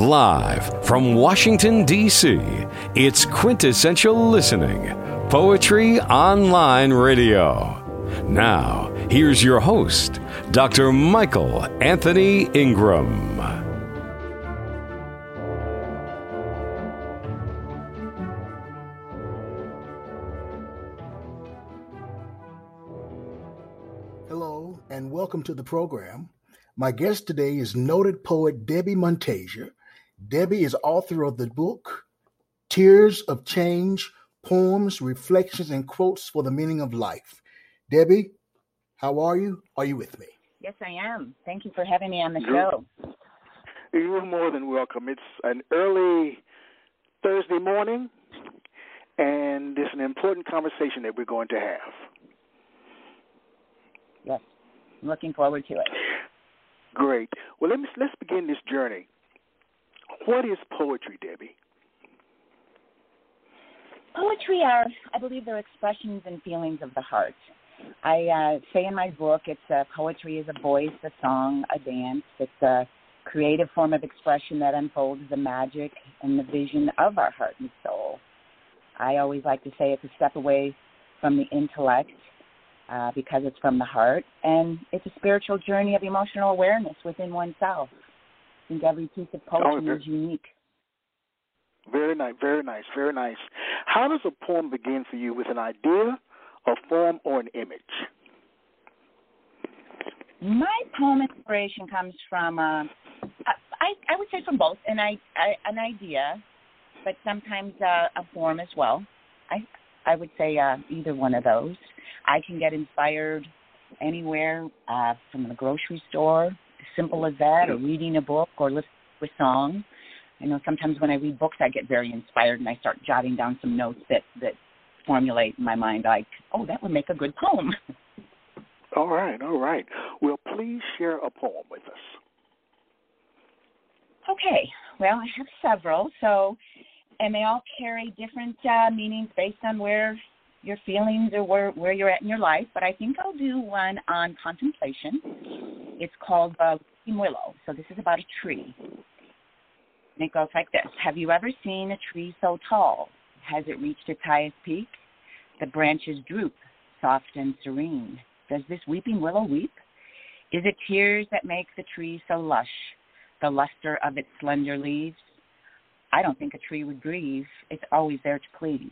Live from Washington, D.C., it's quintessential listening Poetry Online Radio. Now, here's your host, Dr. Michael Anthony Ingram. Hello, and welcome to the program. My guest today is noted poet Debbie Monteggia. Debbie is author of the book Tears of Change Poems, Reflections, and Quotes for the Meaning of Life. Debbie, how are you? Are you with me? Yes, I am. Thank you for having me on the show. You're more than welcome. It's an early Thursday morning, and it's an important conversation that we're going to have. Yes, I'm looking forward to it. Great. Well, let me let's begin this journey. What is poetry, Debbie? Poetry are, I believe, they're expressions and feelings of the heart. I uh, say in my book, it's uh, poetry is a voice, a song, a dance. It's a creative form of expression that unfolds the magic and the vision of our heart and soul. I always like to say it's a step away from the intellect uh, because it's from the heart, and it's a spiritual journey of emotional awareness within oneself. Think every piece of poetry oh, is unique. Very nice, very nice, very nice. How does a poem begin for you with an idea, a form, or an image? My poem inspiration comes from, uh, I, I would say from both, an, I, I, an idea, but sometimes uh, a form as well. I, I would say uh, either one of those. I can get inspired anywhere uh, from the grocery store, simple as that, or reading a book or listening to a song. I know sometimes when I read books, I get very inspired and I start jotting down some notes that that formulate in my mind like, oh, that would make a good poem. All right, all right. Well, please share a poem with us. Okay. Well, I have several, so and they all carry different uh, meanings based on where your feelings or where where you're at in your life. But I think I'll do one on contemplation. It's called the uh, Willow. So this is about a tree. And it goes like this Have you ever seen a tree so tall? Has it reached its highest peak? The branches droop, soft and serene. Does this weeping willow weep? Is it tears that make the tree so lush, the luster of its slender leaves? I don't think a tree would grieve. It's always there to please.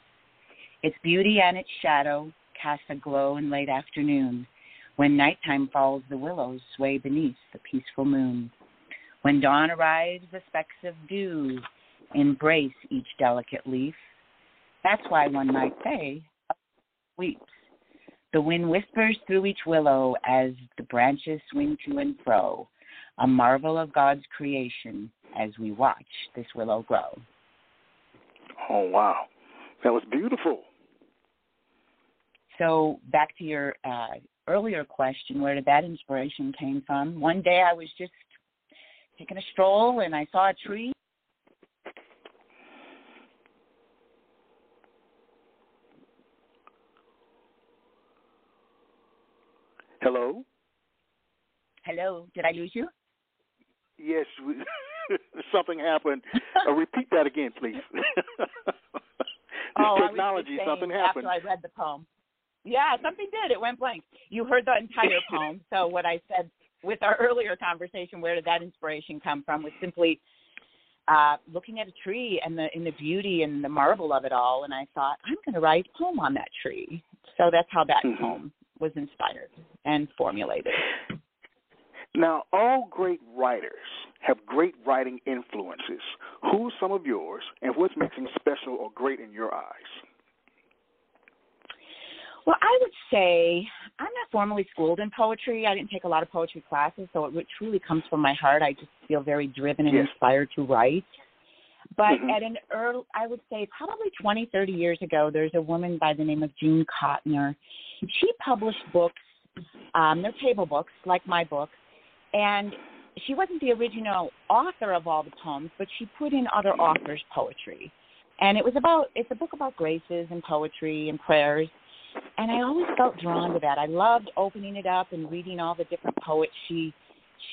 Its beauty and its shadow cast a glow in late afternoon. When nighttime falls, the willows sway beneath the peaceful moon. When dawn arrives, the specks of dew embrace each delicate leaf. That's why one might say, weeps. The wind whispers through each willow as the branches swing to and fro, a marvel of God's creation as we watch this willow grow. Oh, wow. That was beautiful. So, back to your uh, earlier question, where did that inspiration came from? One day I was just taking a stroll and I saw a tree. Hello? Hello, did I lose you? Yes, we, something happened. uh, repeat that again, please. oh, technology, something happened. After I read the poem. Yeah, something did. It went blank. You heard the entire poem. So what I said with our earlier conversation, where did that inspiration come from? Was simply uh, looking at a tree and the in the beauty and the marvel of it all, and I thought I'm going to write a poem on that tree. So that's how that mm-hmm. poem was inspired and formulated. Now, all great writers have great writing influences. Who's some of yours, and what makes them special or great in your eyes? Well, I would say I'm not formally schooled in poetry. I didn't take a lot of poetry classes, so it truly comes from my heart. I just feel very driven and yes. inspired to write. But mm-hmm. at an early, I would say probably 20, 30 years ago, there's a woman by the name of Jean Cotner. She published books, um, they're table books, like my book, and she wasn't the original author of all the poems, but she put in other authors' poetry. And it was about, it's a book about graces and poetry and prayers and I always felt drawn to that. I loved opening it up and reading all the different poets she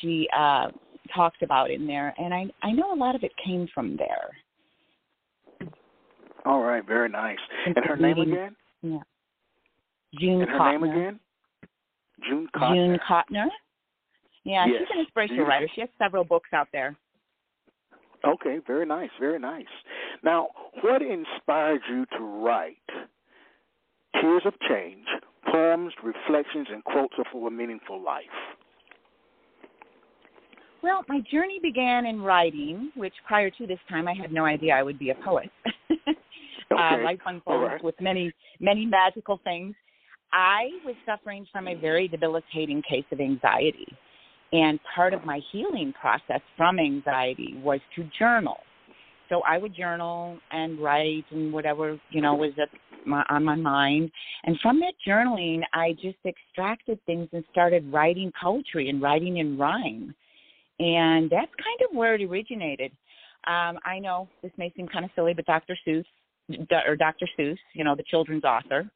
she uh talked about in there, and I I know a lot of it came from there. All right, very nice. And her name again? Yeah. June and her Cotner. name again? June Cotner. June Cotner. Yeah, Yes. she's an inspirational Beautiful. writer. She has several books out there. Okay, very nice, very nice. Now, what inspired you to write Tears of Change, Poems, Reflections, and Quotes are for a Meaningful Life? Well, my journey began in writing, which prior to this time I had no idea I would be a poet. uh, Okay. life unfolds right. with many, many magical things. I was suffering from a very debilitating case of anxiety. And part of my healing process from anxiety was to journal. So I would journal and write and whatever, you know, was at my, on my mind. And from that journaling, I just extracted things and started writing poetry and writing in rhyme. And that's kind of where it originated. Um, I know this may seem kind of silly, but Dr. Seuss, or Dr. Seuss, you know, the children's author,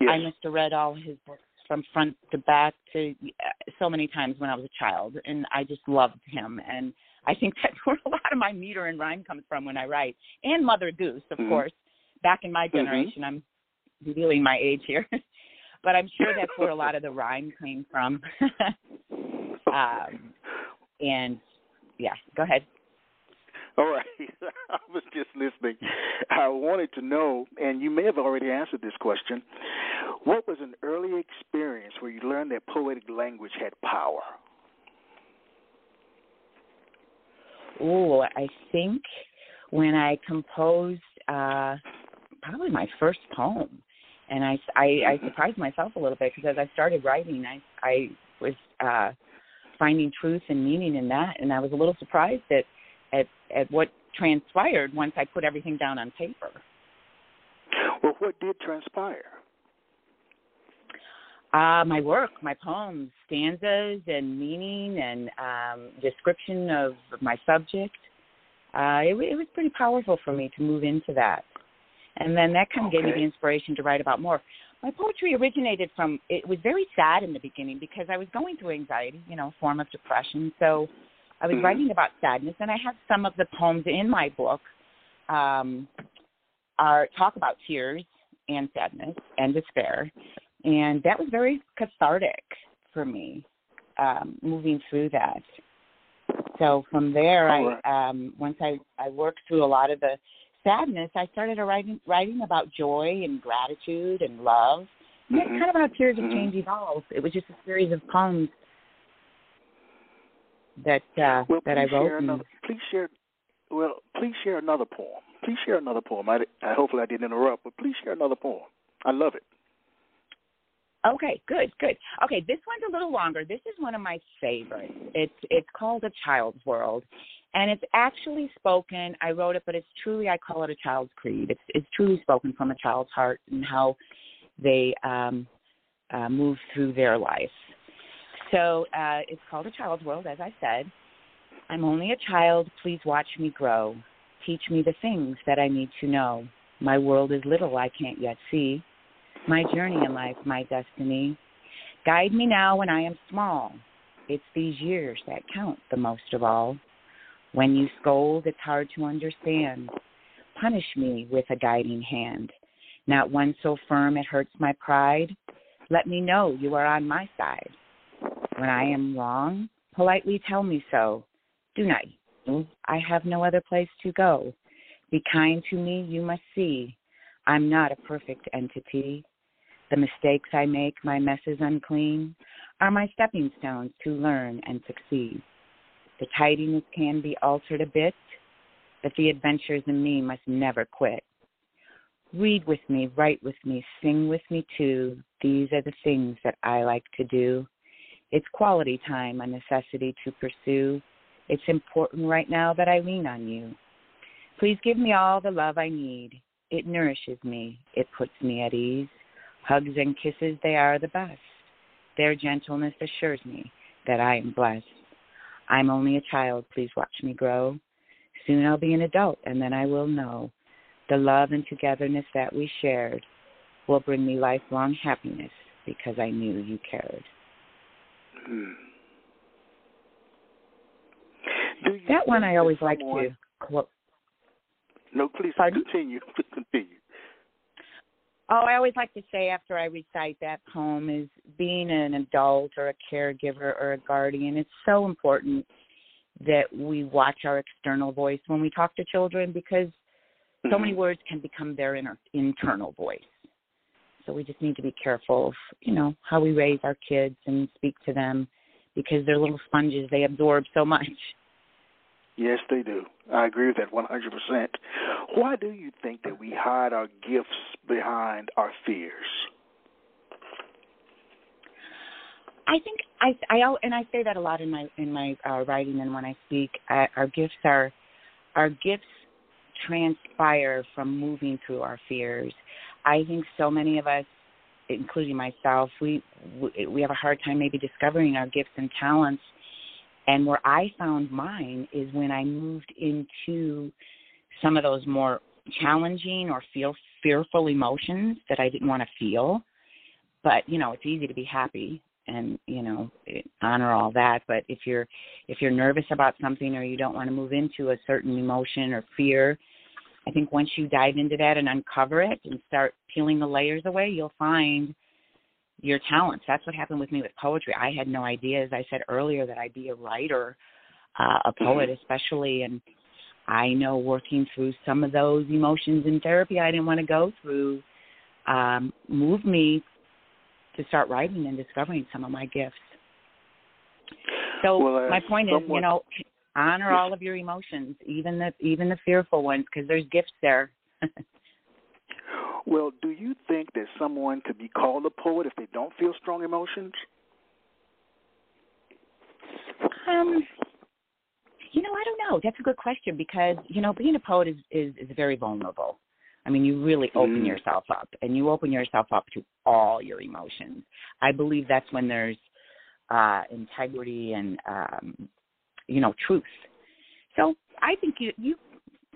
Yes. I must have read all his books from front to back to uh, so many times when I was a child, and I just loved him. And I think that's where a lot of my meter and rhyme comes from when I write. And Mother Goose, of Mhm. course. Back in my Mhm. generation, I'm revealing my age here, but I'm sure that's where a lot of the rhyme came from. um, and yeah, go ahead. All right. I was just listening. I wanted to know, and you may have already answered this question. What was an early experience where you learned that poetic language had power? Oh, I think when I composed uh, probably my first poem, and I, I, I surprised myself a little bit because as I started writing, I, I was uh, finding truth and meaning in that, and I was a little surprised at, at, at what transpired once I put everything down on paper. Well, what did transpire? Uh, my work, my poems, stanzas and meaning and um, description of my subject. Uh, it, it was pretty powerful for me to move into that. And then that kind of gave me the inspiration to write about more. My poetry originated from, it was very sad in the beginning because I was going through anxiety, you know, a form of depression. So I was Mhm. writing about sadness, and I have some of the poems in my book um, are talk about tears and sadness and despair and that was very cathartic for me um moving through that so from there All i um once i i worked through a lot of the sadness i started writing writing about joy and gratitude and love and Mhm. kind of how tears of change evolved it was just a series of poems that uh Well, that i wrote another. Please share. Well, please share another poem. Please share another poem. I, I hopefully I didn't interrupt, but please share another poem. I love it. Okay, good, good. Okay, this one's a little longer. This is one of my favorites. It's it's called A Child's World, and it's actually spoken. I wrote it, but it's truly I call it a child's creed. It's it's truly spoken from a child's heart and how they um, uh, move through their life. So uh, it's called A Child's World, as I said. I'm only a child. Please watch me grow. Teach me the things that I need to know. My world is little I can't yet see my journey in life, my destiny. Guide me now when I am small. It's these years that count the most of all. When you scold, it's hard to understand. Punish me with a guiding hand, not one so firm it hurts my pride. Let me know you are on my side. When I am wrong, politely tell me so. Do not. I have no other place to go. Be kind to me, you must see. I'm not a perfect entity. The mistakes I make, my messes unclean, are my stepping stones to learn and succeed. The tidiness can be altered a bit, but the adventures in me must never quit. Read with me, write with me, sing with me too. These are the things that I like to do. It's quality time, a necessity to pursue. It's important right now that I lean on you. Please give me all the love I need. It nourishes me, it puts me at ease. Hugs and kisses, they are the best. Their gentleness assures me that I am blessed. I'm only a child, please watch me grow. Soon I'll be an adult, and then I will know the love and togetherness that we shared will bring me lifelong happiness because I knew you cared. Hmm. that one I always like to quote. No, please Pardon? continue. continue. Oh, I always like to say after I recite that poem is being an adult or a caregiver or a guardian, it's so important that we watch our external voice when we talk to children because so Mm-hmm. many words can become their inner, internal voice. So we just need to be careful of, you know, how we raise our kids and speak to them because they're little sponges. They absorb so much. Yes, they do. I agree with that 100%. Why do you think that we hide our gifts behind our fears? I think I I and I say that a lot in my in my uh, writing and when I speak. Uh, our gifts are our gifts transpire from moving through our fears. I think so many of us, including myself, we we we have a hard time maybe discovering our gifts and talents. And where I found mine is when I moved into some of those more challenging or feel fearful emotions that I didn't want to feel. But you know, it's easy to be happy and you know honor all that but if you're if you're nervous about something or you don't want to move into a certain emotion or fear i think once you dive into that and uncover it and start peeling the layers away you'll find your talents that's what happened with me with poetry i had no idea as i said earlier that i'd be a writer uh, a poet especially and i know working through some of those emotions in therapy i didn't want to go through um moved me to start writing and discovering some of my gifts. So Well, uh, my point is, you know, honor all of your emotions, even the even the fearful ones, because there's gifts there. Well, do you think that someone could be called a poet if they don't feel strong emotions? um, you know, I don't know. That's a good question because you know, being a poet is is, is very vulnerable. I mean, you really open Mm. yourself up, and you open yourself up to all your emotions. I believe that's when there's uh, integrity and um, you know truth. So I think you you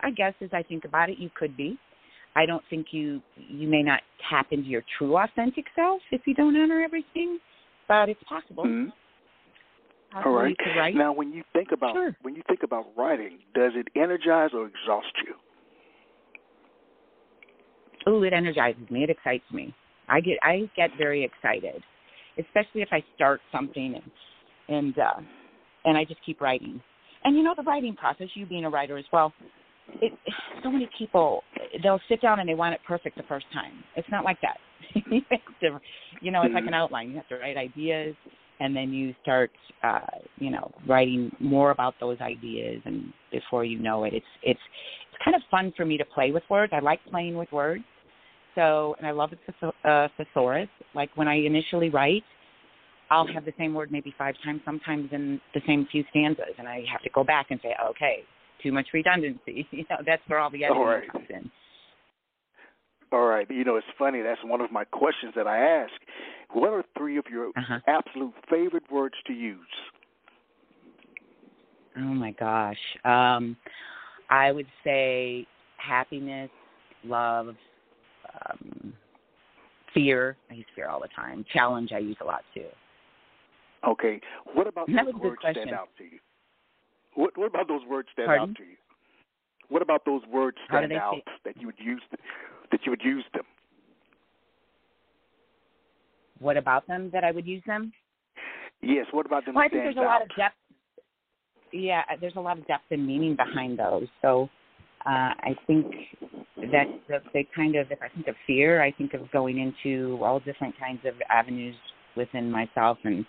I guess as I think about it, you could be. I don't think you you may not tap into your true authentic self if you don't honor everything, but it's possible. Mhm. All right. Write. Now, when you think about Sure. when you think about writing, does it energize or exhaust you? Oh, it energizes me. It excites me. I get I get very excited, especially if I start something and and uh, and I just keep writing. And you know the writing process. You being a writer as well. It so many people they'll sit down and they want it perfect the first time. It's not like that. you to, you know, it's like an outline. You have to write ideas, and then you start, uh, you know, writing more about those ideas, and before you know it, it's it's it's kind of fun for me to play with words. I like playing with words. So, and I love the uh, thesaurus. Like when I initially write, I'll have the same word maybe five times, sometimes in the same few stanzas, and I have to go back and say, okay, too much redundancy. You know, that's where all the editing All right. comes in. All right. You know, it's funny. That's one of my questions that I ask. What are three of your Uh-huh. absolute favorite words to use? Oh my gosh. Um, I would say happiness, love, um, fear. I use fear all the time. Challenge I use a lot too. Okay. What about That those was a good words question. stand out to you? What What about those words stand Pardon? out to you? What about those words stand out fit? that you would use that you would use them? What about them that I would use them? Yes. What about them Well, I think there's a out? lot of depth. Yeah, uh, there's a lot of depth and meaning behind those. So uh, I think that, that they kind of, if I think of fear, I think of going into all different kinds of avenues within myself and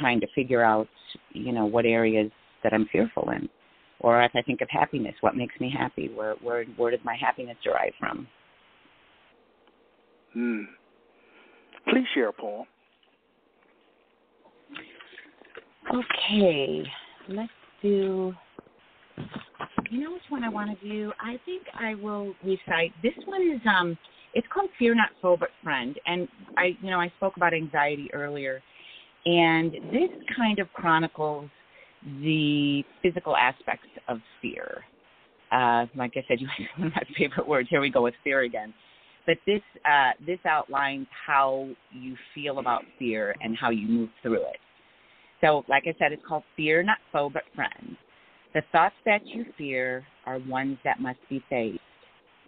trying to figure out, you know, what areas that I'm fearful in. Or if I think of happiness, what makes me happy? Where where where does my happiness derive from? Hmm. Please share a poem. Okay, let's do. You know which one I want to do? I think I will recite. This one is um, it's called "Fear Not Foe But Friend," and I, you know, I spoke about anxiety earlier, and this kind of chronicles the physical aspects of fear. Uh, like I said, you one of my favorite words. Here we go with fear again. But this uh, this outlines how you feel about fear and how you move through it. So, like I said, it's called Fear Not Foe But Friend. The thoughts that you fear are ones that must be faced.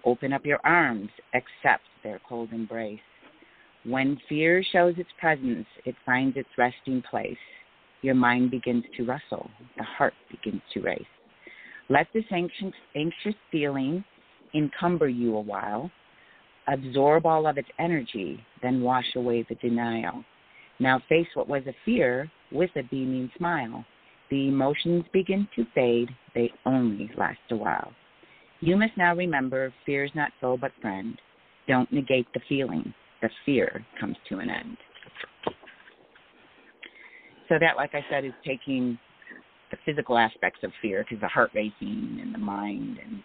Open up your arms, accept their cold embrace. When fear shows its presence, it finds its resting place. Your mind begins to rustle, the heart begins to race. Let this anxious, anxious feeling encumber you a while. Absorb all of its energy, then wash away the denial. Now face what was a fear with a beaming smile. The emotions begin to fade, they only last a while. You must now remember fear is not foe but friend. Don't negate the feeling, the fear comes to an end. So, that, like I said, is taking the physical aspects of fear, because the heart racing and the mind and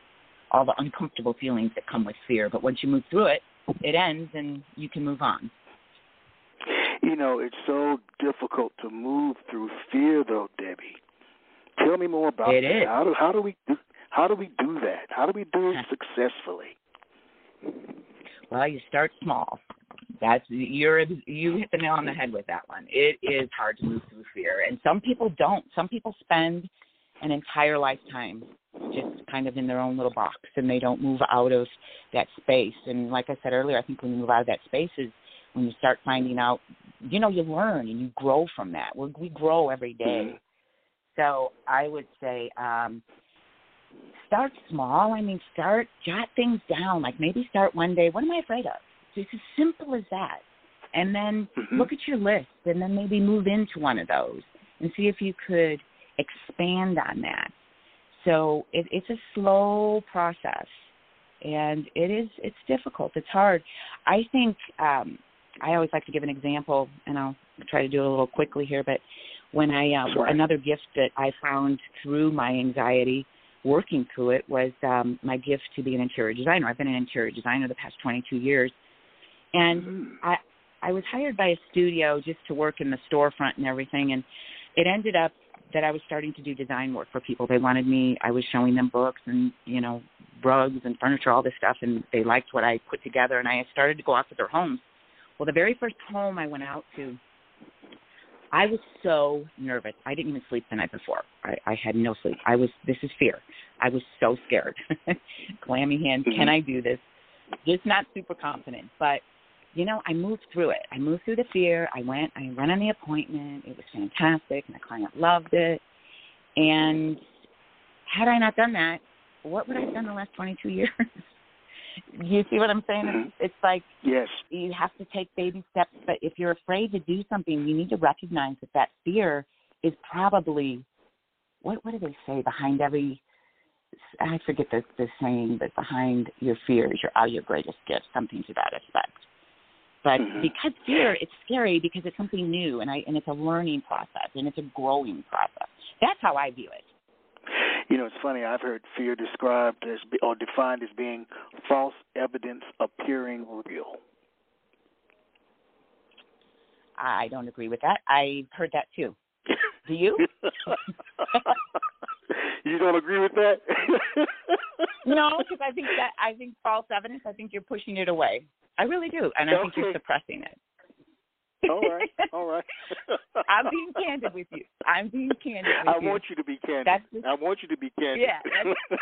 all the uncomfortable feelings that come with fear. But once you move through it, it ends and you can move on. You know, it's so difficult to move through fear, though, Debbie. Tell me more about it that. Is. How do how do we do how do we do that? How do we do it successfully? Well, you start small. That's you're you hit the nail on the head with that one. It is hard to move through fear, and some people don't. Some people spend an entire lifetime just kind of in their own little box, and they don't move out of that space. And like I said earlier, I think when you move out of that space is when you start finding out. You know, you learn and you grow from that. we we grow every day. Mm-hmm. So I would say um, start small. I mean, start jot things down. Like maybe start one day. What am I afraid of? It's as simple as that. And then mm-hmm. look at your list, and then maybe move into one of those and see if you could expand on that. So it, it's a slow process, and it is it's difficult. It's hard. I think um, I always like to give an example, and I'll try to do it a little quickly here. But when I uh, sure. another gift that I found through my anxiety working through it was um, my gift to be an interior designer. I've been an interior designer the past 22 years, and mm-hmm. I I was hired by a studio just to work in the storefront and everything, and it ended up that I was starting to do design work for people. They wanted me. I was showing them books and you know rugs and furniture, all this stuff, and they liked what I put together. And I started to go out to their homes. Well, the very first home I went out to, I was so nervous. I didn't even sleep the night before. I, I had no sleep. I was. This is fear. I was so scared. Clammy hands. Mm-hmm. Can I do this? Just not super confident, but you know, I moved through it. I moved through the fear. I went, I went on the appointment. It was fantastic. My client loved it. And had I not done that, what would I have done the last 22 years? you see what I'm saying? Mm-hmm. It's, it's like yes, you have to take baby steps. But if you're afraid to do something, you need to recognize that that fear is probably what what do they say behind every I forget the the saying, but behind your fears, is your are your greatest gift, something to that effect. But mm-hmm. because fear, it's scary because it's something new, and I and it's a learning process and it's a growing process. That's how I view it. You know, it's funny. I've heard fear described as or defined as being false evidence appearing real. I don't agree with that. I've heard that too. Do you? you don't agree with that? no, because I think that I think false evidence. I think you're pushing it away. I really do, and I okay. think you're suppressing it. all right, all right. I'm being candid with you. I'm being candid with I you. want you to be candid. That's just, I want you to be candid. Yeah, that's,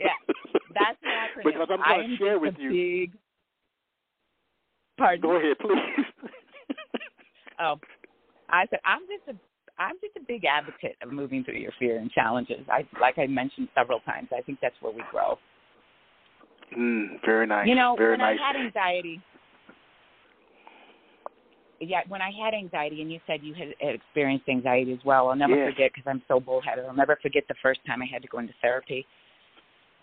yeah. That's the acronym. Because I'm going to share with you. Big, pardon. Go ahead, please. oh, I said I'm just a I'm just a big advocate of moving through your fear and challenges. I like I mentioned several times. I think that's where we grow. Mm, very nice. You know, very when nice. I had anxiety, yeah, when I had anxiety, and you said you had, had experienced anxiety as well, I'll never yes. forget because I'm so bullheaded. I'll never forget the first time I had to go into therapy.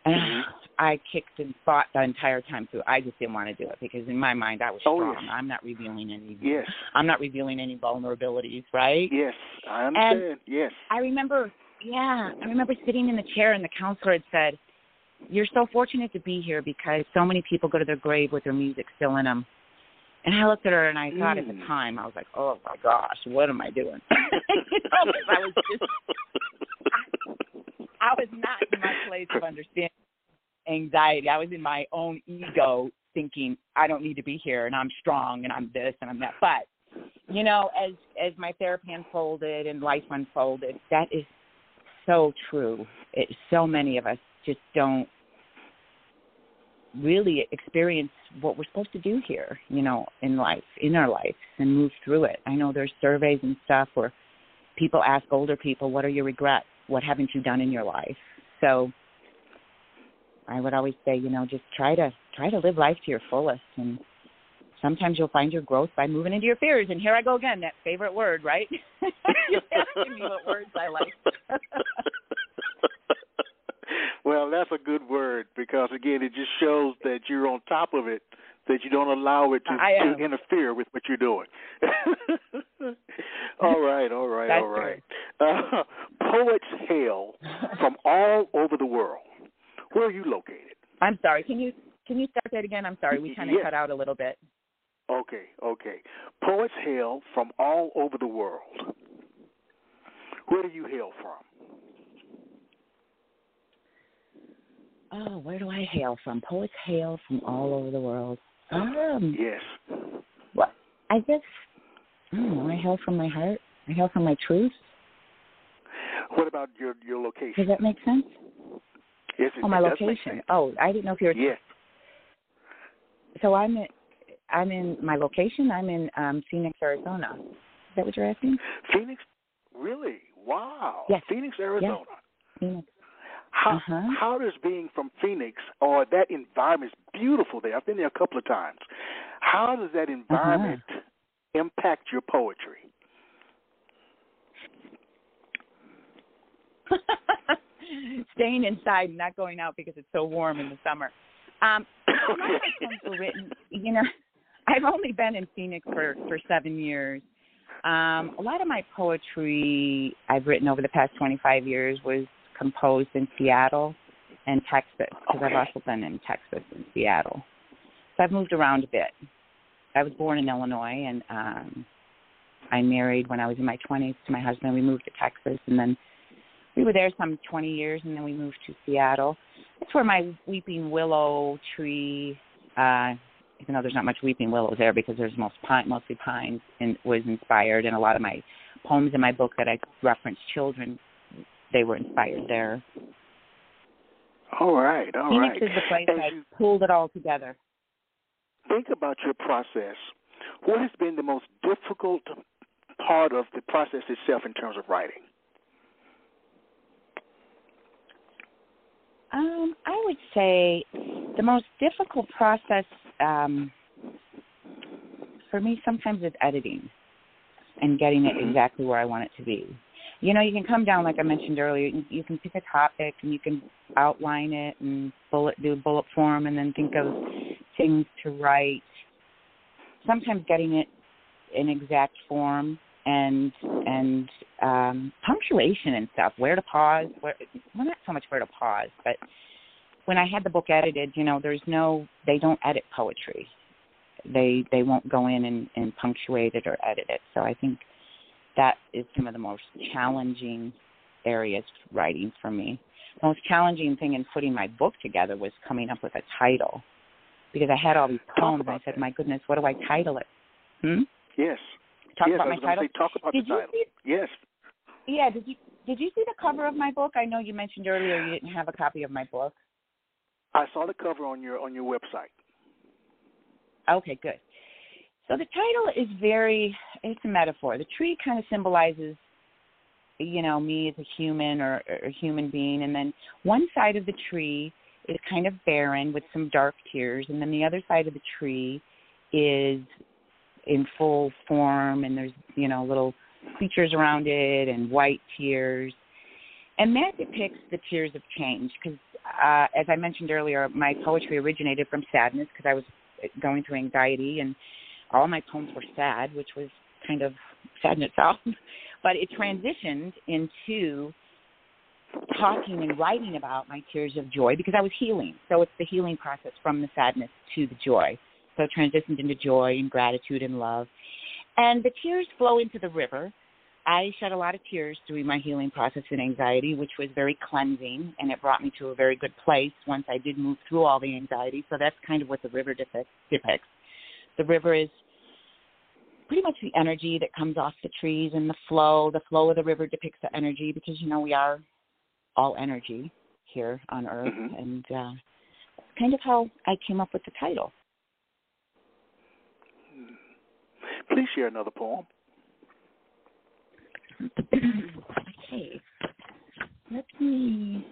And mm-hmm. I kicked and fought the entire time through. I just didn't want to do it because in my mind I was oh, strong. Yes. I'm not revealing any. Yes. I'm not revealing any vulnerabilities, right? Yes, I understand. And yes. I remember, yeah, I remember sitting in the chair and the counselor had said, "You're so fortunate to be here because so many people go to their grave with their music still in them." And I looked at her and I thought mm. at the time I was like, "Oh my gosh, what am I doing?" you know, I was just, I, I was not in my place of understanding anxiety. I was in my own ego thinking I don't need to be here and I'm strong and I'm this and I'm that. But you know, as as my therapy unfolded and life unfolded, that is so true. It, so many of us just don't really experience what we're supposed to do here, you know, in life, in our life, and move through it. I know there's surveys and stuff where people ask older people, "What are your regrets? What haven't you done in your life?" So I would always say, you know, just try to try to live life to your fullest and sometimes you'll find your growth by moving into your fears. And here I go again, that favorite word, right? You're asking me what words I like. well, that's a good word because again, it just shows that you're on top of it, that you don't allow it to, to interfere with what you're doing. all right, all right, all right. Uh, poets hail from all over the world. Where are you located? I'm sorry. Can you can you start that again? I'm sorry. We kind of cut out a little bit. Okay, okay. Poets hail from all over the world. Where do you hail from? Oh, where do I hail from? Poets hail from all over the world. Um, yes. What? I guess I don't know. I hail from my heart. I hail from my truth. What about your your location? Does that make sense? Yes, oh, my location. Oh, I didn't know if you were. Yes. So I'm in, I'm in my location. I'm in um, Phoenix, Arizona. Is that what you're asking? Phoenix, really? Wow. Yes. Phoenix, Arizona. Yes. Phoenix. How uh-huh. how does being from Phoenix or that environment is beautiful there? I've been there a couple of times. How does that environment uh-huh. impact your poetry? Staying inside and not going out because it's so warm in the summer. Um, a lot of my poems were written, you know, I've only been in Phoenix for for seven years. Um, a lot of my poetry I've written over the past 25 years was composed in Seattle and Texas because okay. I've also been in Texas and Seattle. So I've moved around a bit. I was born in Illinois and um I married when I was in my 20s to my husband. We moved to Texas and then we were there some 20 years and then we moved to Seattle. That's where my weeping willow tree uh even though there's not much weeping willows there because there's most pine, mostly pines, and was inspired. And a lot of my poems in my book that I reference children, they were inspired there. All right, all Phoenix right. is the place As I pulled it all together. Think about your process. What has been the most difficult part of the process itself in terms of writing? Um, I would say the most difficult process um, for me sometimes is editing and getting it Mhm. exactly where I want it to be. You know, you can come down like I mentioned earlier. You, you can pick a topic and you can outline it and bullet do bullet form and then think of things to write. Sometimes getting it in exact form and and um punctuation and stuff where to pause where well not so much where to pause but when i had the book edited you know there's no they don't edit poetry they they won't go in and, and punctuate it or edit it so i think that is some of the most challenging areas writing for me the most challenging thing in putting my book together was coming up with a title because i had all these poems and i said my goodness what do i title it hmm Yes. talk yes, about my title say talk about did the title. see Yes. yeah, did you did you see the cover of my book? I know you mentioned earlier you didn't have a copy of my book. I saw the cover on your on your website. Okay, good. So the title is very it's a metaphor. The tree kind of symbolizes you know, me as a human or, a human being and then one side of the tree is kind of barren with some dark tears and then the other side of the tree is in full form and there's, you know, little creatures around it and white tears. And that depicts the tears of change because, uh, as I mentioned earlier, my poetry originated from sadness because I was going through anxiety and all my poems were sad, which was kind of sad in itself. but it transitioned into talking and writing about my tears of joy because I was healing. So it's the healing process from the sadness to the joy. So it transitioned into joy and gratitude and love. And the tears flow into the river. I shed a lot of tears during my healing process and anxiety, which was very cleansing, and it brought me to a very good place once I did move through all the anxiety. So that's kind of what the river depicts. depicts. The river is pretty much the energy that comes off the trees and the flow. The flow of the river depicts the energy because, you know, we are all energy here on Earth, Mhm. and uh, kind of how I came up with the title. Please share another poem. okay, let me.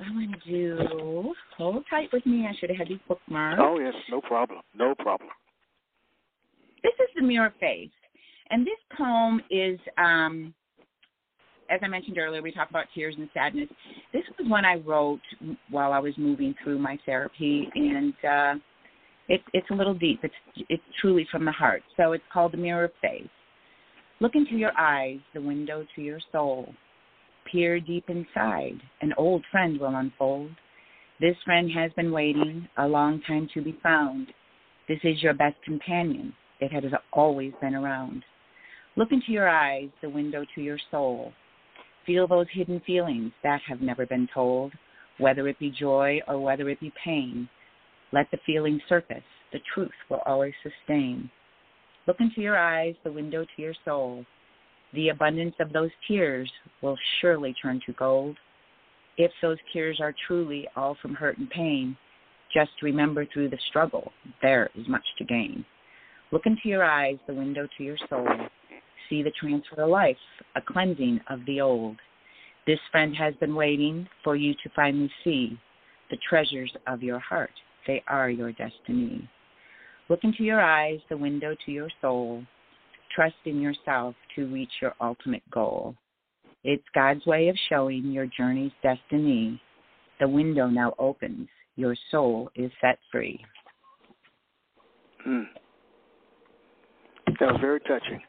I'm going to do. Hold tight with me. I should have had these bookmarks. Oh yes, no problem, no problem. This is the Mirror Face, and this poem is, um, as I mentioned earlier, we talked about tears and sadness. This was one I wrote while I was moving through my therapy, and uh, it's it's a little deep. It's it's truly from the heart. So it's called the Mirror Face. Look into your eyes, the window to your soul. Peer deep inside, an old friend will unfold. This friend has been waiting a long time to be found. This is your best companion. It has always been around. Look into your eyes, the window to your soul. Feel those hidden feelings that have never been told, whether it be joy or whether it be pain. Let the feeling surface. The truth will always sustain. Look into your eyes, the window to your soul. The abundance of those tears will surely turn to gold. If those tears are truly all from hurt and pain, just remember through the struggle, there is much to gain. Look into your eyes, the window to your soul. See the transfer of life, a cleansing of the old. This friend has been waiting for you to finally see the treasures of your heart. They are your destiny. Look into your eyes, the window to your soul. Trust in yourself to reach your ultimate goal. It's God's way of showing your journey's destiny. The window now opens. Your soul is set free. Hmm. That was very touching.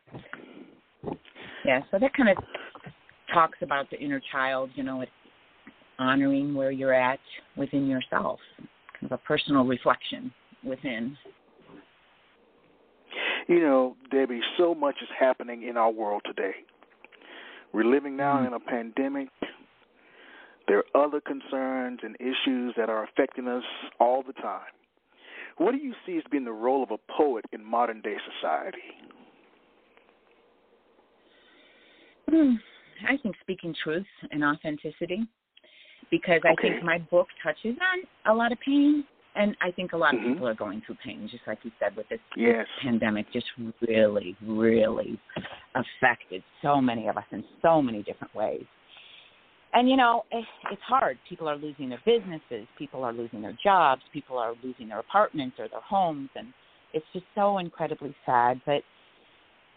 Yeah, so that kind of talks about the inner child, you know, honoring where you're at within yourself, kind of a personal reflection within. You know, Debbie, so much is happening in our world today. We're living now Mhm. in a pandemic. There are other concerns and issues that are affecting us all the time. What do you see as being the role of a poet in modern day society? Hmm, I think speaking truth and authenticity, because I Okay. think my book touches on a lot of pain, and I think a lot of Mhm. people are going through pain, just like you said, with this Yes. pandemic just really, really affected so many of us in so many different ways. And you know, it's hard. People are losing their businesses, people are losing their jobs, people are losing their apartments or their homes, and it's just so incredibly sad. But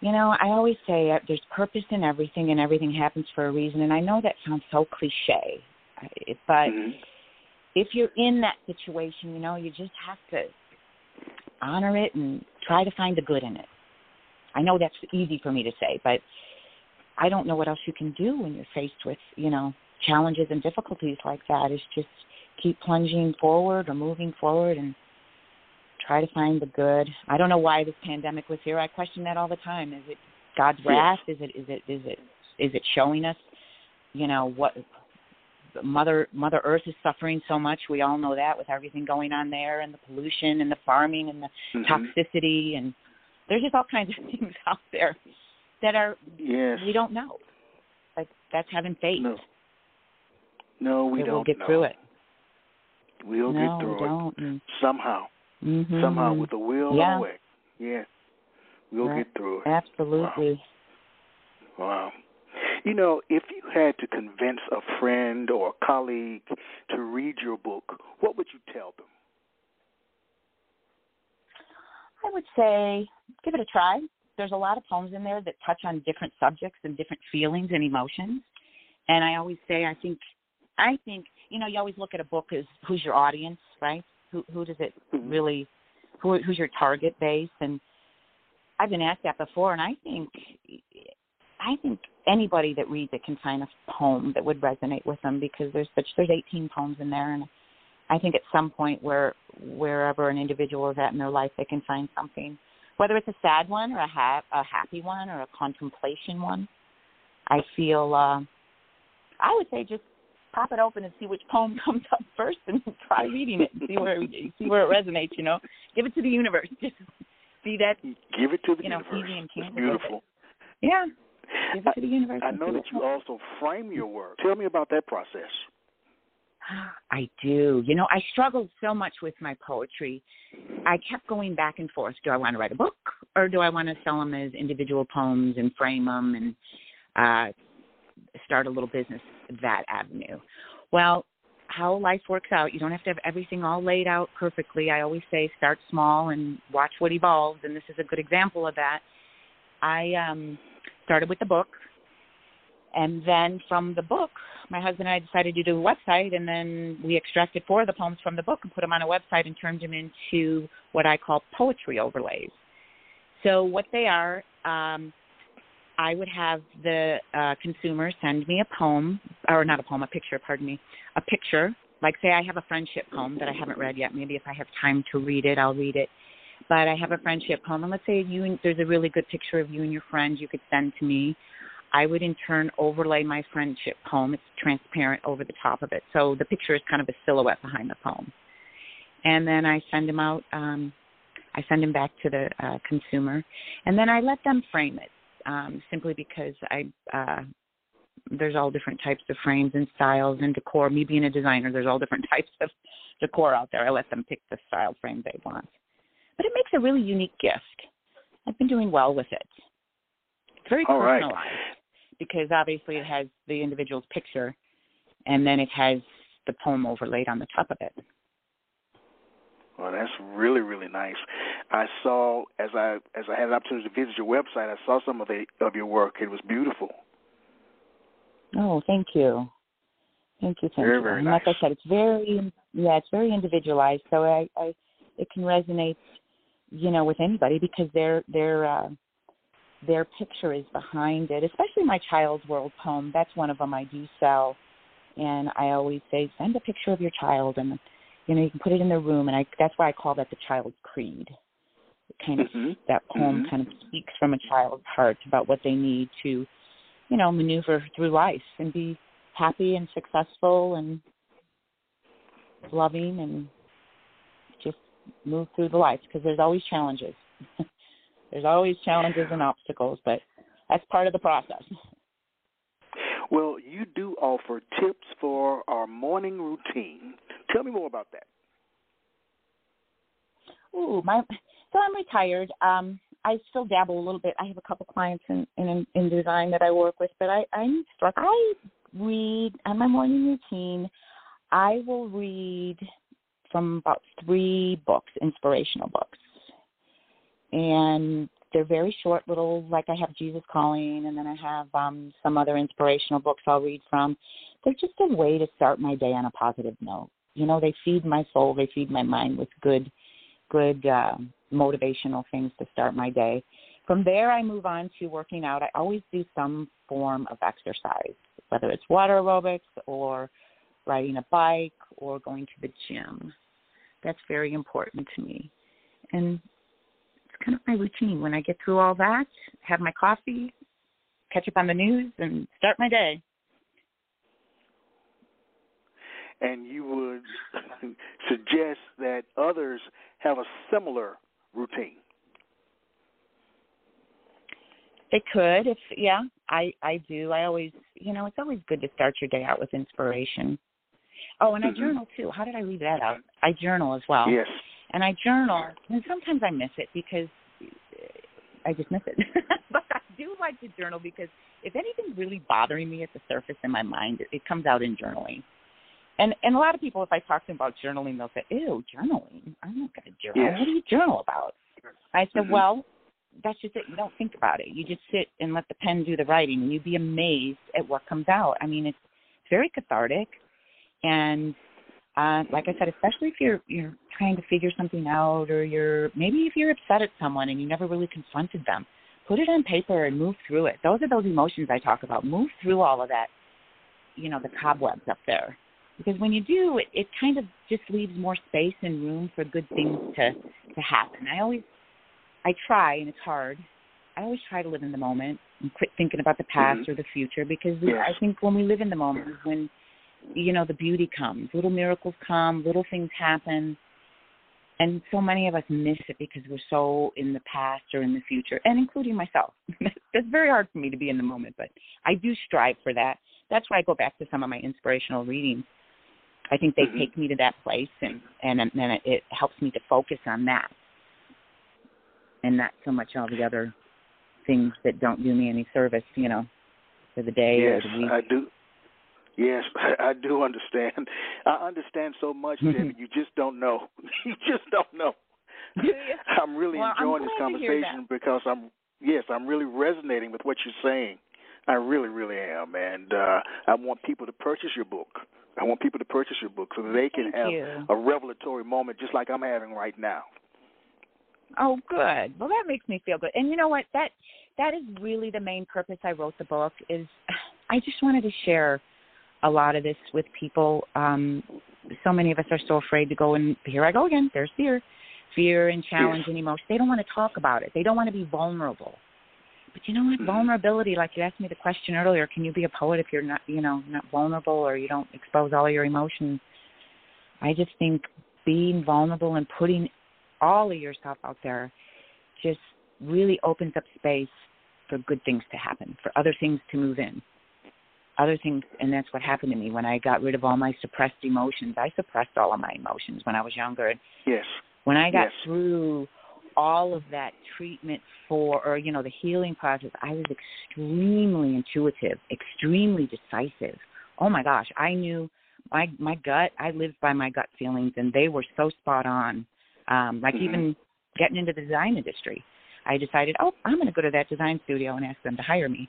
you know, I always say uh, there's purpose in everything, and everything happens for a reason. And I know that sounds so cliche, I- but Mhm. if you're in that situation, you know, you just have to honor it and try to find the good in it. I know that's easy for me to say, but I don't know what else you can do when you're faced with, you know, challenges and difficulties like that. Is just keep plunging forward or moving forward and try to find the good. I don't know why this pandemic was here. I question that all the time. Is it God's wrath? Is it is it is it is it showing us, you know, what Mother Mother Earth is suffering so much. We all know that with everything going on there and the pollution and the farming and the Mhm. toxicity and there's just all kinds of things out there that are Yes. we don't know. Like that's having faith. No. No, we don't we'll get know. through it. We'll no, get through we don't. It somehow. mhm. Somehow, with a will Yeah. and a way. Yeah. We'll Right. get through it. Absolutely. Wow. You know, if you had to convince a friend or a colleague to read your book, what would you tell them? I would say give it a try. There's a lot of poems in there that touch on different subjects and different feelings and emotions. And I always say I think I think, you know, you always look at a book as who's your audience, right? Who who does it Mhm. really who who's your target base and I've been asked that before and I think I think anybody that reads it can find a poem that would resonate with them because there's such there's 18 poems in there and I think at some point where wherever an individual is at in their life, they can find something, whether it's a sad one or a ha- a happy one or a contemplation one. I feel uh, I would say just pop it open and see which poem comes up first, and try reading it and see where see where it resonates. You know, give it to the universe. Just see that Give it to the You know, universe. easy and it. beautiful. yeah, give it to the universe. I, I know that you also frame your work. Tell me about that process. I do. You know, I struggled so much with my poetry. I kept going back and forth. Do I want to write a book or do I want to sell them as individual poems and frame them and uh, start a little business that avenue? Well, how life works out, you don't have to have everything all laid out perfectly. I always say start small and watch what evolves, and this is a good example of that. I um, started with the book, and then from the book, my husband and I decided to do a website, and then we extracted four of the poems from the book and put them on a website and turned them into what I call poetry overlays. So what they are, um, I would have the uh, consumer send me a poem, or not a poem, a picture, pardon me, a picture. Like say I have a friendship poem that I haven't read yet. Maybe if I have time to read it, I'll read it. But I have a friendship poem, and let's say you and, there's a really good picture of you and your friend you could send to me. I would in turn overlay my friendship poem. It's transparent over the top of it. So the picture is kind of a silhouette behind the poem. And then I send them out, um, I send them back to the uh, consumer. And then I let them frame it um, simply because I, uh, there's all different types of frames and styles and decor. Me being a designer, there's all different types of decor out there. I let them pick the style frame they want. But it makes a really unique gift. I've been doing well with it. It's very all personalized. Right because obviously it has the individual's picture and then it has the poem overlaid on the top of it. Well, that's really really nice. I saw as I as I had an opportunity to visit your website, I saw some of the of your work. It was beautiful. Oh, thank you, thank you, thank very, you. Very and nice. like I said, it's very yeah, it's very individualized. So I, I it can resonate, you know, with anybody because they're they're uh, their picture is behind it, especially my child's world poem. That's one of them I do sell. And I always say, send a picture of your child, and you know you can put it in their room. And I that's why I call that the child's creed. It kind of mm-hmm. that poem mm-hmm. kind of speaks from a child's heart about what they need to, you know, maneuver through life and be happy and successful and loving and just move through the life because there's always challenges. There's always challenges and obstacles, but that's part of the process. Well, you do offer tips for our morning routine. Tell me more about that. Ooh, my so I'm retired. Um, I still dabble a little bit. I have a couple clients in in, in design that I work with, but I I'm struck. I read on my morning routine. I will read from about three books, inspirational books and they're very short little like i have jesus calling and then i have um some other inspirational books i'll read from they're just a way to start my day on a positive note you know they feed my soul they feed my mind with good good uh, motivational things to start my day from there i move on to working out i always do some form of exercise whether it's water aerobics or riding a bike or going to the gym that's very important to me and it's kind of my routine. When I get through all that, have my coffee, catch up on the news, and start my day. And you would suggest that others have a similar routine. They could, if yeah, I I do. I always, you know, it's always good to start your day out with inspiration. Oh, and I mm-hmm. journal too. How did I leave that out? I journal as well. Yes and I journal, and sometimes I miss it because I just miss it. but I do like to journal because if anything's really bothering me at the surface in my mind, it, it comes out in journaling. And and a lot of people, if I talk to them about journaling, they'll say, "Ew, journaling? I'm not going to journal. What do you journal about?" I said, mm-hmm. "Well, that's just it. You don't think about it. You just sit and let the pen do the writing, and you'd be amazed at what comes out. I mean, it's very cathartic, and uh, like I said, especially if you're you're trying to figure something out, or you're maybe if you're upset at someone and you never really confronted them, put it on paper and move through it. Those are those emotions I talk about. Move through all of that, you know, the cobwebs up there, because when you do, it it kind of just leaves more space and room for good things to to happen. I always, I try, and it's hard. I always try to live in the moment and quit thinking about the past mm-hmm. or the future because yes. I think when we live in the moment is when you know the beauty comes little miracles come little things happen and so many of us miss it because we're so in the past or in the future, and including myself. It's very hard for me to be in the moment, but I do strive for that. That's why I go back to some of my inspirational readings. I think they mm-hmm. take me to that place, and and then it, helps me to focus on that, and not so much all the other things that don't do me any service, you know, for the day yes, or the week. I do. Yes, I do understand. I understand so much, Debbie. You just don't know. You just don't know. I'm really well, enjoying I'm this conversation because I'm yes, I'm really resonating with what you're saying. I really, really am, and uh, I want people to purchase your book. I want people to purchase your book so they can Thank have you. a revelatory moment, just like I'm having right now. Oh, good. Well, that makes me feel good. And you know what? That that is really the main purpose I wrote the book. Is I just wanted to share a lot of this with people. Um, so many of us are so afraid to go and here I go again. There's fear, fear and challenge and emotion. They don't want to talk about it. They don't want to be vulnerable. But you know what? Mm-hmm. Vulnerability, like you asked me the question earlier, can you be a poet if you're not, you know, not vulnerable or you don't expose all your emotions? I just think being vulnerable and putting all of yourself out there just really opens up space for good things to happen, for other things to move in other things and that's what happened to me when I got rid of all my suppressed emotions. I suppressed all of my emotions when I was younger. Yes. When I got yes. through all of that treatment for or you know the healing process, I was extremely intuitive, extremely decisive. Oh my gosh, I knew my my gut, I lived by my gut feelings and they were so spot on. Um like mm-hmm. even getting into the design industry. I decided, "Oh, I'm going to go to that design studio and ask them to hire me."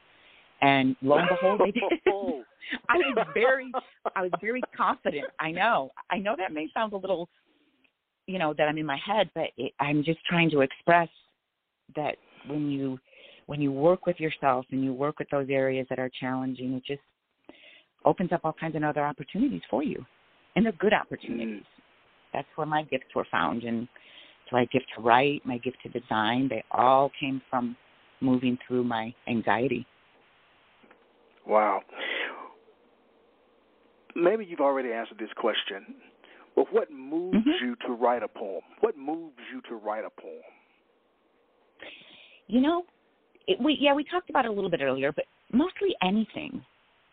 and lo and behold, they did. I was very, I was very confident. I know, I know that may sound a little, you know, that I'm in my head, but it, I'm just trying to express that when you, when you work with yourself and you work with those areas that are challenging, it just opens up all kinds of other opportunities for you, and they're good opportunities. Mm. That's where my gifts were found, and so my gift to write, my gift to design, they all came from moving through my anxiety Wow. Maybe you've already answered this question, but what moves mm-hmm. you to write a poem? What moves you to write a poem? You know, it, we yeah we talked about it a little bit earlier, but mostly anything.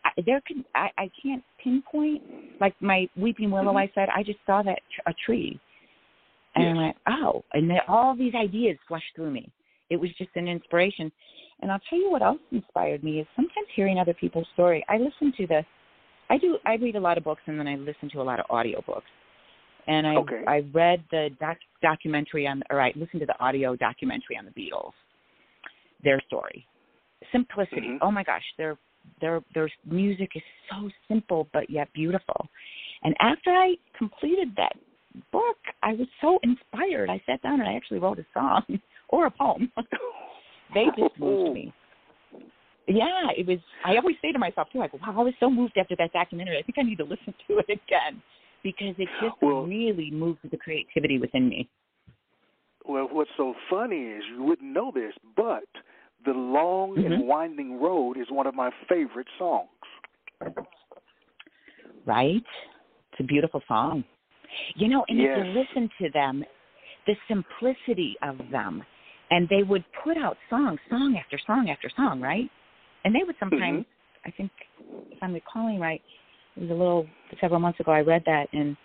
I, there can I, I can't pinpoint like my weeping willow. Mm-hmm. I said I just saw that a tree, and yes. I went oh, and then all these ideas flushed through me. It was just an inspiration. And I'll tell you what else inspired me is sometimes hearing other people's story. I listen to the I do I read a lot of books and then I listen to a lot of audio books. And I okay. I read the doc, documentary on or I listened to the audio documentary on the Beatles. Their story. Simplicity. Mm-hmm. Oh my gosh, their their their music is so simple but yet beautiful. And after I completed that book, I was so inspired. I sat down and I actually wrote a song or a poem. they just moved me. Yeah, it was. I always say to myself too, like, wow, I was so moved after that documentary. I think I need to listen to it again because it just well, really moved the creativity within me. Well, what's so funny is you wouldn't know this, but the long mm-hmm. and winding road is one of my favorite songs. Right? It's a beautiful song. You know, and yes. if you listen to them, the simplicity of them, and they would put out songs, song after song after song, right? And they would sometimes, mm-hmm. I think, if I'm recalling right, it was a little several months ago I read that, and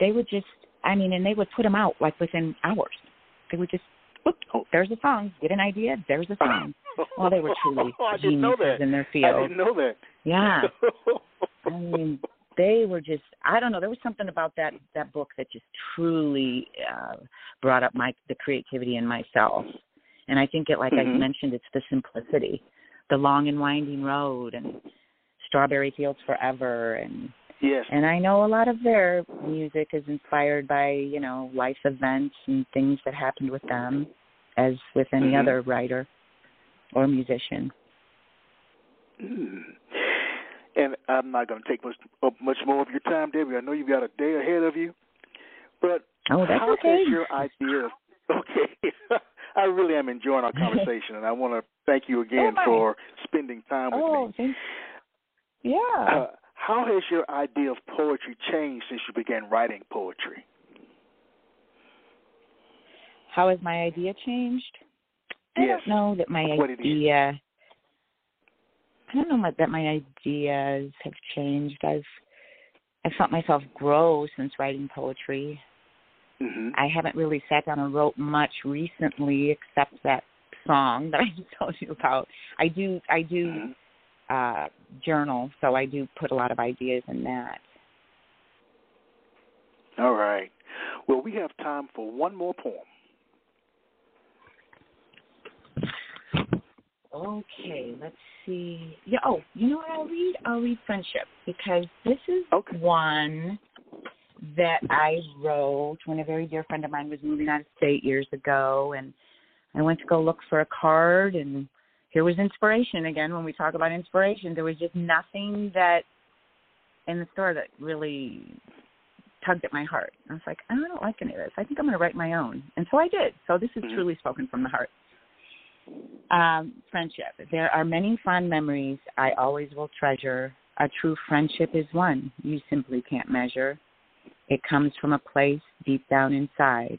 they would just, I mean, and they would put them out like within hours. They would just, whoop, oh, there's a song. Get an idea? There's a song. well, they were truly geniuses in their field. I didn't know that. Yeah. I mean, they were just I don't know, there was something about that that book that just truly uh brought up my the creativity in myself. And I think it like mm-hmm. I mentioned it's the simplicity, the long and winding road and Strawberry Fields Forever and Yes. And I know a lot of their music is inspired by, you know, life events and things that happened with them as with any mm-hmm. other writer or musician. Mm. And I'm not going to take much much more of your time, Debbie. I know you've got a day ahead of you, but oh, that's how okay. has your idea? Okay, I really am enjoying our conversation, and I want to thank you again oh, for spending time with oh, me. Thanks. Yeah. Uh, how has your idea of poetry changed since you began writing poetry? How has my idea changed? I yes. don't know that my what idea. I don't know that my ideas have changed. I've I've felt myself grow since writing poetry. Mm-hmm. I haven't really sat down and wrote much recently, except that song that I told you about. I do I do mm-hmm. Uh journal, so I do put a lot of ideas in that. All right. Well, we have time for one more poem. Okay, let's see. Yeah. Oh, you know what? I'll read. I'll read friendship because this is okay. one that I wrote when a very dear friend of mine was moving out of state years ago, and I went to go look for a card, and here was inspiration again. When we talk about inspiration, there was just nothing that in the store that really tugged at my heart. I was like, I don't like any of this. I think I'm going to write my own, and so I did. So this is mm-hmm. truly spoken from the heart. Um, friendship. There are many fond memories I always will treasure. A true friendship is one you simply can't measure. It comes from a place deep down inside,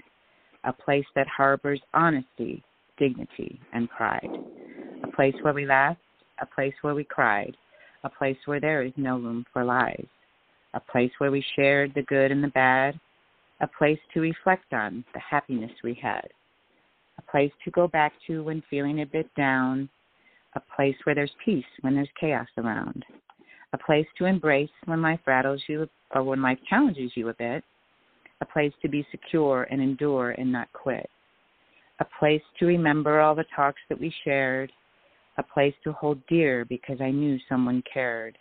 a place that harbors honesty, dignity, and pride. A place where we laughed, a place where we cried, a place where there is no room for lies, a place where we shared the good and the bad, a place to reflect on the happiness we had a place to go back to when feeling a bit down, a place where there's peace when there's chaos around, a place to embrace when life rattles you or when life challenges you a bit, a place to be secure and endure and not quit, a place to remember all the talks that we shared, a place to hold dear because I knew someone cared,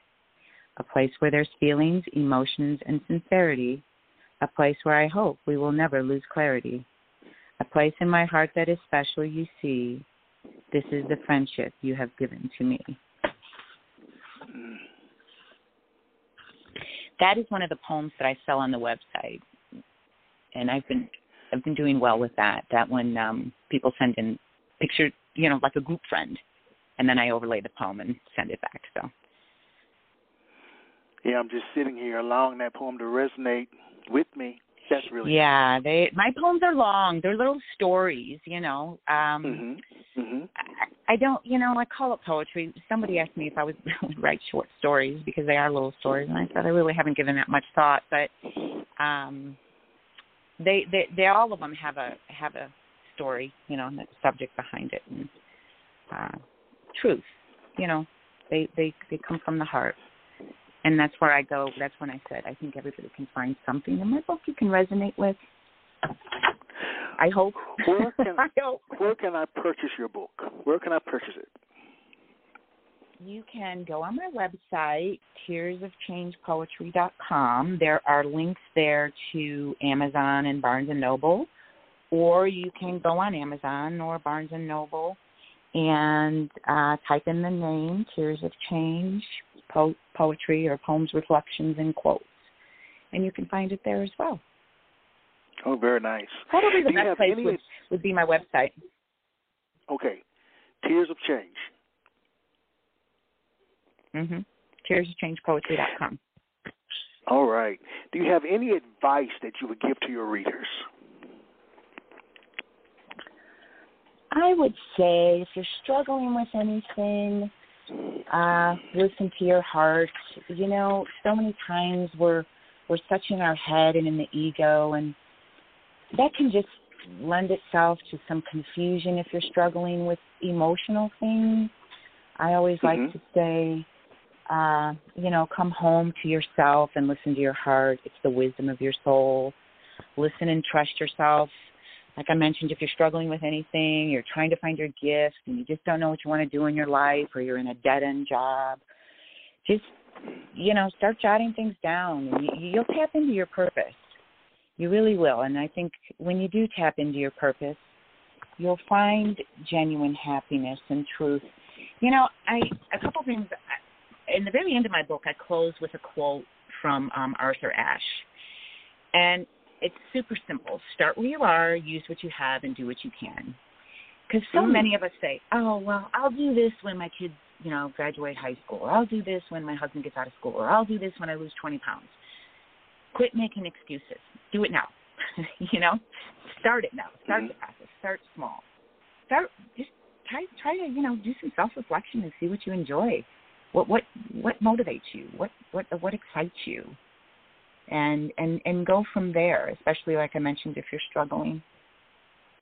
a place where there's feelings, emotions, and sincerity, a place where I hope we will never lose clarity a place in my heart that is special, you see. This is the friendship you have given to me. That is one of the poems that I sell on the website, and I've been I've been doing well with that. That one, um, people send in pictures, you know, like a group friend, and then I overlay the poem and send it back. So. Yeah, I'm just sitting here allowing that poem to resonate with me that's really yeah. They my poems are long. They're little stories, you know. Um mm-hmm. Mm-hmm. I, I don't, you know, I call it poetry. Somebody asked me if I would write short stories because they are little stories, and I said I really haven't given that much thought. But um they they they all of them have a have a story, you know, and a subject behind it, and uh truth. You know, they they they come from the heart and that's where I go. That's when I said I think everybody can find something in my book you can resonate with. I hope. Where can, I hope. Where can I purchase your book? Where can I purchase it? You can go on my website, tearsofchangepoetry.com. There are links there to Amazon and Barnes and Noble, or you can go on Amazon or Barnes and Noble and uh, type in the name Tears of Change po- poetry or poems, reflections, and quotes. And you can find it there as well. Oh, very nice. Probably the Do best place any... would, would be my website. Okay. Tears of Change. Mm-hmm. Tearsofchangepoetry.com. All right. Do you have any advice that you would give to your readers? I would say if you're struggling with anything, uh, listen to your heart. You know, so many times we're we're such in our head and in the ego, and that can just lend itself to some confusion if you're struggling with emotional things. I always mm-hmm. like to say, uh, you know, come home to yourself and listen to your heart. It's the wisdom of your soul. Listen and trust yourself like I mentioned, if you're struggling with anything, you're trying to find your gift and you just don't know what you want to do in your life or you're in a dead end job, just, you know, start jotting things down and you, you'll tap into your purpose. You really will. And I think when you do tap into your purpose, you'll find genuine happiness and truth. You know, I a couple things in the very end of my book, I close with a quote from um, Arthur Ashe, and it's super simple. Start where you are, use what you have, and do what you can. Because so mm. many of us say, "Oh, well, I'll do this when my kids, you know, graduate high school, or I'll do this when my husband gets out of school, or I'll do this when I lose 20 pounds." Quit making excuses. Do it now. you know, start it now. Start Mhm. the process. Start small. Start just try try to you know do some self reflection and see what you enjoy. What what what motivates you? What what what excites you? And and and go from there. Especially like I mentioned, if you're struggling.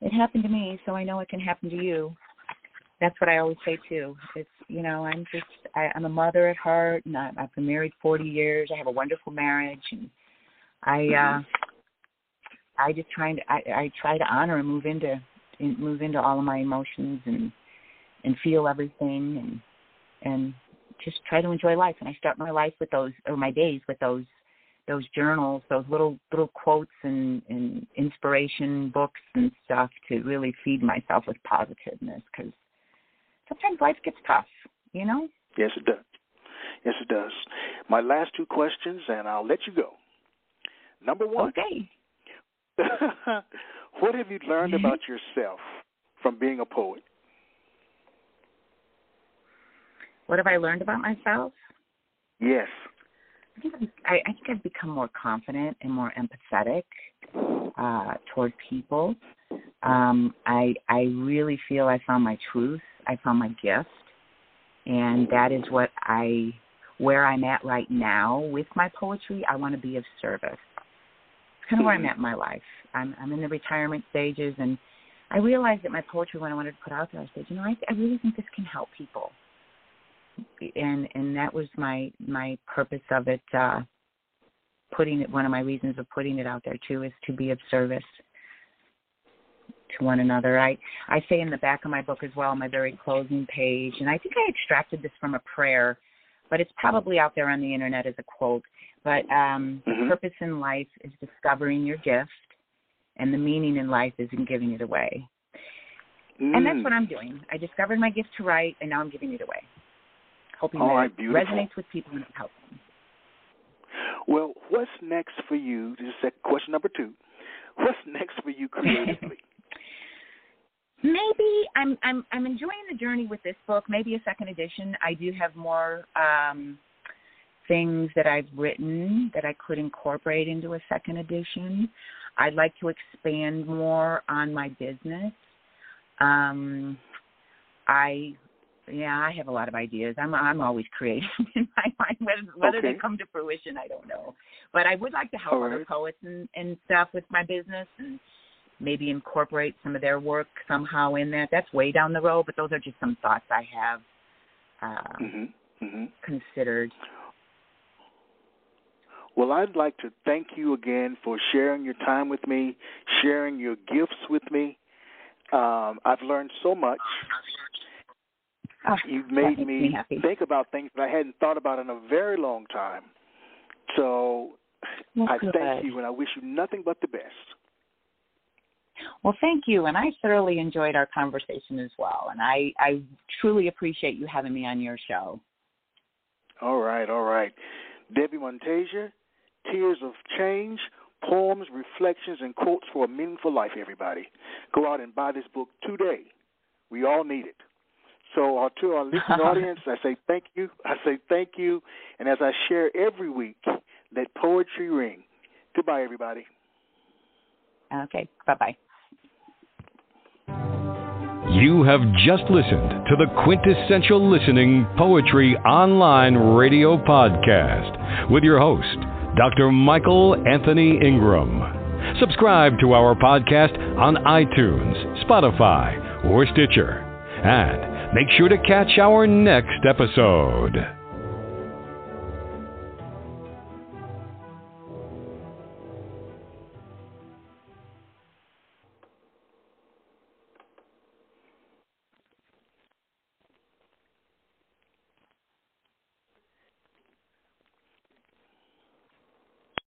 It happened to me, so I know it can happen to you. That's what I always say too. It's you know I'm just I, I'm a mother at heart, and I, I've been married 40 years. I have a wonderful marriage, and I uh I just trying to I, I try to honor and move into in, move into all of my emotions and and feel everything and and just try to enjoy life. And I start my life with those or my days with those those journals, those little little quotes and, and inspiration books and stuff to really feed myself with positiveness because sometimes life gets tough, you know. Yes, it does. Yes, it does. My last two questions, and I'll let you go. Number one, Okay. what have you learned Mm-hmm. about yourself from being a poet? What have I learned about myself? Yes. I think I think I've become more confident and more empathetic uh, toward people. Um, I I really feel I found my truth. I found my gift, and that is what I where I'm at right now with my poetry. I want to be of service. It's kind of where I'm at in my life. I'm I'm in the retirement stages, and I realized that my poetry, when I wanted to put out there, I said, you know, I, I really think this can help people and and that was my my purpose of it uh putting it one of my reasons of putting it out there too is to be of service to one another i i say in the back of my book as well my very closing page and i think i extracted this from a prayer but it's probably out there on the internet as a quote but um Mhm. purpose in life is discovering your gift and the meaning in life is in giving it away and that's Mm. what I'm doing. I discovered my gift to write, and now I'm giving it away, hoping All that right, it beautiful. resonates with people and helps them. Well, what's next for you? This is question number two. What's next for you creatively? Maybe I'm I'm I'm enjoying the journey with this book. Maybe a second edition. I do have more um, things that I've written that I could incorporate into a second edition. I'd like to expand more on my business. Um, I yeah, I have a lot of ideas. I'm I'm always creative in my mind. Whether, whether Okay. they come to fruition, I don't know. But I would like to help All other poets and, and stuff with my business and maybe incorporate some of their work somehow in that. That's way down the road, but those are just some thoughts I have uh, mhm. Mhm. considered. Well, I'd like to thank you again for sharing your time with me, sharing your gifts with me. Um, I've learned so much. Oh, You've made me, me think about things that I hadn't thought about in a very long time. So I good. thank you, and I wish you nothing but the best. Well, thank you, and I thoroughly enjoyed our conversation as well. And I, I truly appreciate you having me on your show. All right, all right. Debbie Monteggia, Tears of Change, Poems, Reflections, and Quotes for a Meaningful Life, everybody. Go out and buy this book today. We all need it. So uh, to our listening audience, I say thank you. I say thank you. And as I share every week, let poetry ring. Goodbye, everybody. Okay, bye bye. You have just listened to the Quintessential Listening Poetry Online Radio Podcast with your host, Dr. Michael Anthony Ingram. Subscribe to our podcast on iTunes, Spotify, or Stitcher. And make sure to catch our next episode.